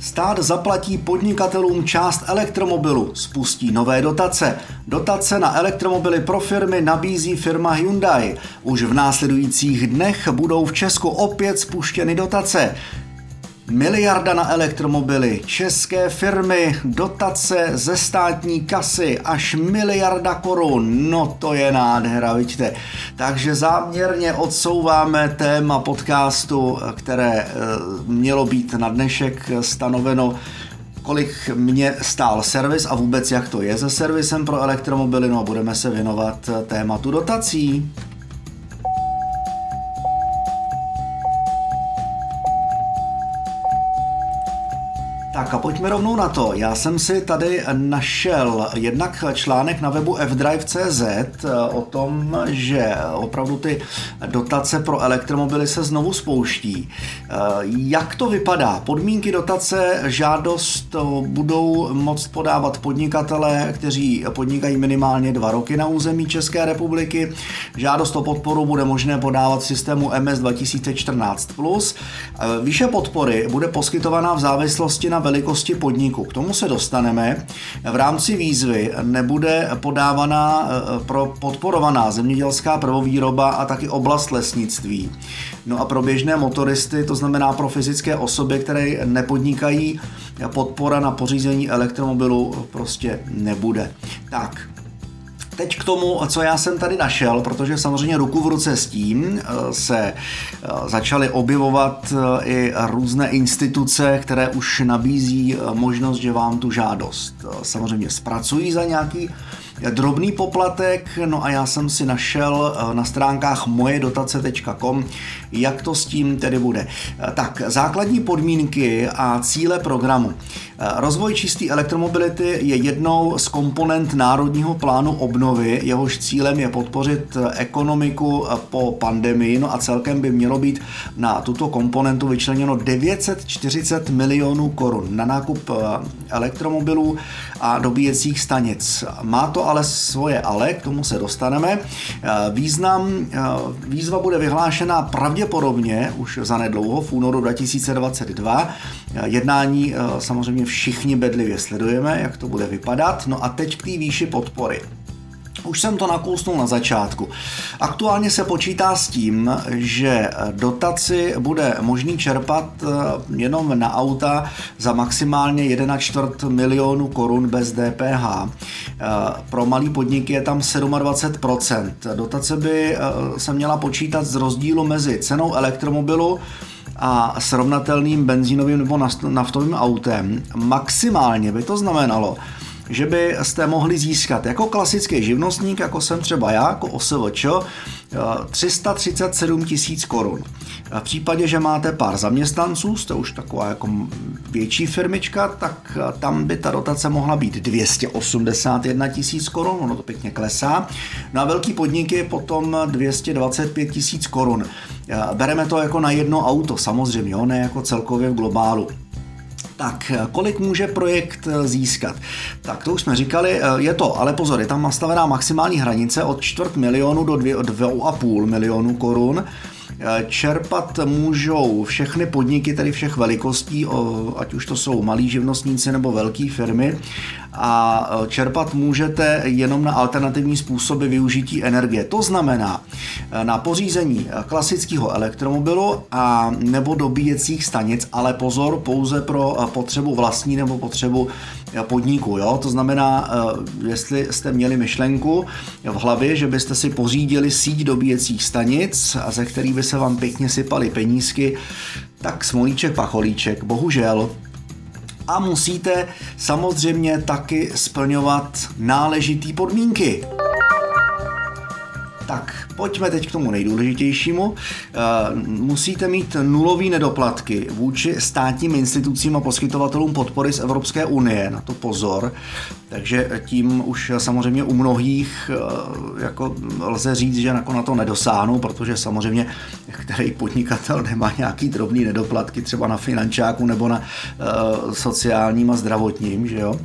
Stát zaplatí podnikatelům část elektromobilu, spustí nové dotace. Dotace na elektromobily pro firmy nabízí firma Hyundai. Už v následujících dnech budou v Česku opět spuštěny dotace. Miliarda na elektromobily, české firmy, dotace ze státní kasy, až miliarda korun, no to je nádhera, vidíte. Takže záměrně odsouváme téma podcastu, které eh, mělo být na dnešek stanoveno kolik mě stál servis a vůbec jak to je se servisem pro elektromobily, no a budeme se věnovat tématu dotací. Tak a pojďme rovnou na to. Já jsem si tady našel jednak článek na webu fdrive.cz eh, o tom, že opravdu ty dotace pro elektromobily se znovu spouští. Eh, jak to vypadá? Podmínky dotace, žádost budou moct podávat podnikatele, kteří podnikají minimálně dva roky na území České republiky. Žádost o podporu bude možné podávat v systému MS 2014+. Eh, výše podpory bude poskytovaná v závislosti na velikosti podniku. K tomu se dostaneme. V rámci výzvy nebude podávaná eh, pro podporovaná zemědělská prvovýroba a taky oblast lesnictví. No a pro běžné motoristy, to znamená pro fyzické osoby, které nepodnikají, podpora na pořízení elektromobilu prostě nebude. Tak, teď k tomu, co já jsem tady našel, protože samozřejmě ruku v ruce s tím eh, se eh, začaly objevovat eh, i různé instituce, které už nabízí možnost, že vám tu žádost samozřejmě zpracují za nějaký drobný poplatek, no a já jsem si našel na stránkách mojedotace.com, jak to s tím tedy bude. Tak, základní podmínky a cíle programu. Rozvoj čisté elektromobility je jednou z komponent Národního plánu obnovy, jehož cílem je podpořit ekonomiku po pandemii, no a celkem by mělo být na tuto komponentu vyčleněno 940 milionů korun na nákup eh, elektromobilů a dobíjecích stanic. Má to ale svoje ale, k tomu se dostaneme. Eh, význam, eh, výzva bude vyhlášena pravděpodobně už zanedlouho v únoru 2022. Jednání samozřejmě všichni bedlivě sledujeme, jak to bude vypadat. No a teď k té výši podpory. Už jsem to nakousnul na začátku. Aktuálně se počítá s tím, že dotaci bude možný čerpat eh, jenom na auta za maximálně 1,4 milionu korun bez DPH. Eh, pro malý podniky je tam 27%. Dotace by eh, se měla počítat z rozdílu mezi cenou elektromobilu a srovnatelným benzínovým nebo naftovým autem, maximálně by to znamenalo, že byste mohli získat jako klasický živnostník, jako jsem třeba já, jako OSVČ, 337 tisíc korun. V případě, že máte pár zaměstnanců, jste už taková jako větší firmička, tak tam by ta dotace mohla být 281 tisíc korun, ono to pěkně klesá. Na velký podniky je potom 225 tisíc korun. Bereme to jako na jedno auto, samozřejmě, ne jako celkově v globálu. Tak, kolik může projekt získat? Tak to už jsme říkali, je to, ale pozor, je tam nastavená maximální hranice od čtvrt milionu do 2,5 milionu korun. Čerpat můžou všechny podniky, tedy všech velikostí, ať už to jsou malí živnostníci nebo velké firmy a čerpat můžete jenom na alternativní způsoby využití energie. To znamená na pořízení klasického elektromobilu a nebo dobíjecích stanic, ale pozor pouze pro potřebu vlastní nebo potřebu podniku. Jo? To znamená, jestli jste měli myšlenku v hlavě, že byste si pořídili síť dobíjecích stanic, ze kterých by se vám pěkně sypaly penízky, tak smolíček pacholíček, bohužel a musíte samozřejmě taky splňovat náležitý podmínky. Tak, pojďme teď k tomu nejdůležitějšímu. Eh, musíte mít nulový nedoplatky vůči státním institucím a poskytovatelům podpory z Evropské unie, na to pozor. Takže tím už samozřejmě u mnohých eh, jako lze říct, že jako na to nedosáhnou, protože samozřejmě který podnikatel nemá nějaký drobný nedoplatky třeba na finančáku nebo na uh, sociálním a zdravotním, že jo.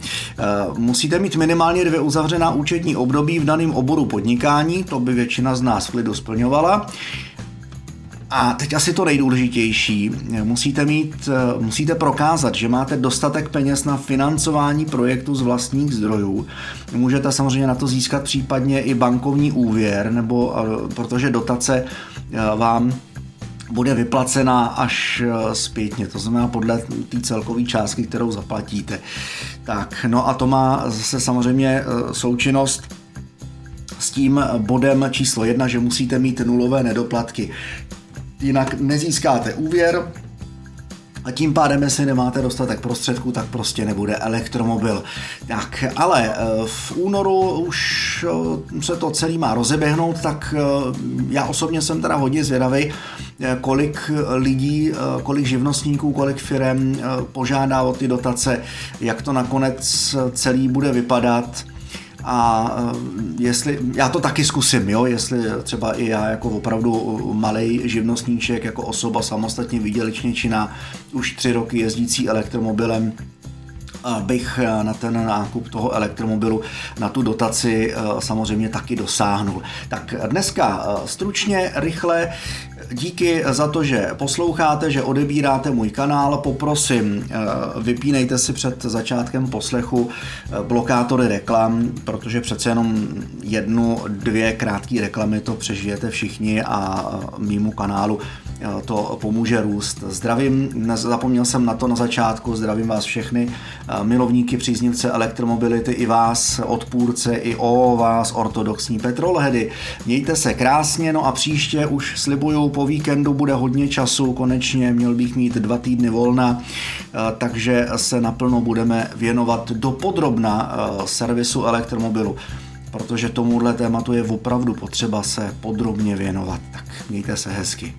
Musíte mít minimálně dvě uzavřená účetní období v daném oboru podnikání, to by většina z nás v klidu splňovala. A teď asi to nejdůležitější. Musíte mít, musíte prokázat, že máte dostatek peněz na financování projektu z vlastních zdrojů. Můžete samozřejmě na to získat případně i bankovní úvěr, nebo protože dotace vám bude vyplacena až zpětně, to znamená podle té celkové částky, kterou zaplatíte. Tak, no a to má zase samozřejmě součinnost tím bodem číslo jedna, že musíte mít nulové nedoplatky jinak nezískáte úvěr, a tím pádem, jestli nemáte dostatek prostředků, tak prostě nebude elektromobil. Tak, ale eh, v únoru už eh, se to celý má rozeběhnout, tak eh, já osobně jsem teda hodně zvědavý, kolik lidí, kolik živnostníků, kolik firm požádá o ty dotace, jak to nakonec celý bude vypadat a eh, jestli, já to taky zkusím, jo, jestli třeba i já jako opravdu malý živnostníček, jako osoba samostatně výdělečně činná, už tři roky jezdící elektromobilem, bych eh, na ten nákup toho elektromobilu, na tu dotaci eh, samozřejmě taky dosáhnul. Tak dneska stručně, rychle, díky za to, že posloucháte, že odebíráte můj kanál. Poprosím, eh, vypínejte si před začátkem poslechu eh, blokátory reklam, protože přece jenom jednu, dvě krátké reklamy to přežijete všichni a eh, mýmu kanálu to pomůže růst. Zdravím, zapomněl jsem na to na začátku, zdravím vás všechny, milovníky, příznivce elektromobility, i vás, odpůrce, i o vás, ortodoxní petrolhedy. Mějte se krásně, no a příště už slibuju po víkendu bude hodně času, konečně měl bych mít dva týdny volna, eh, takže se naplno budeme věnovat dopodrobna eh, servisu elektromobilu protože tomuhle tématu je opravdu potřeba se podrobně věnovat. Tak mějte se hezky.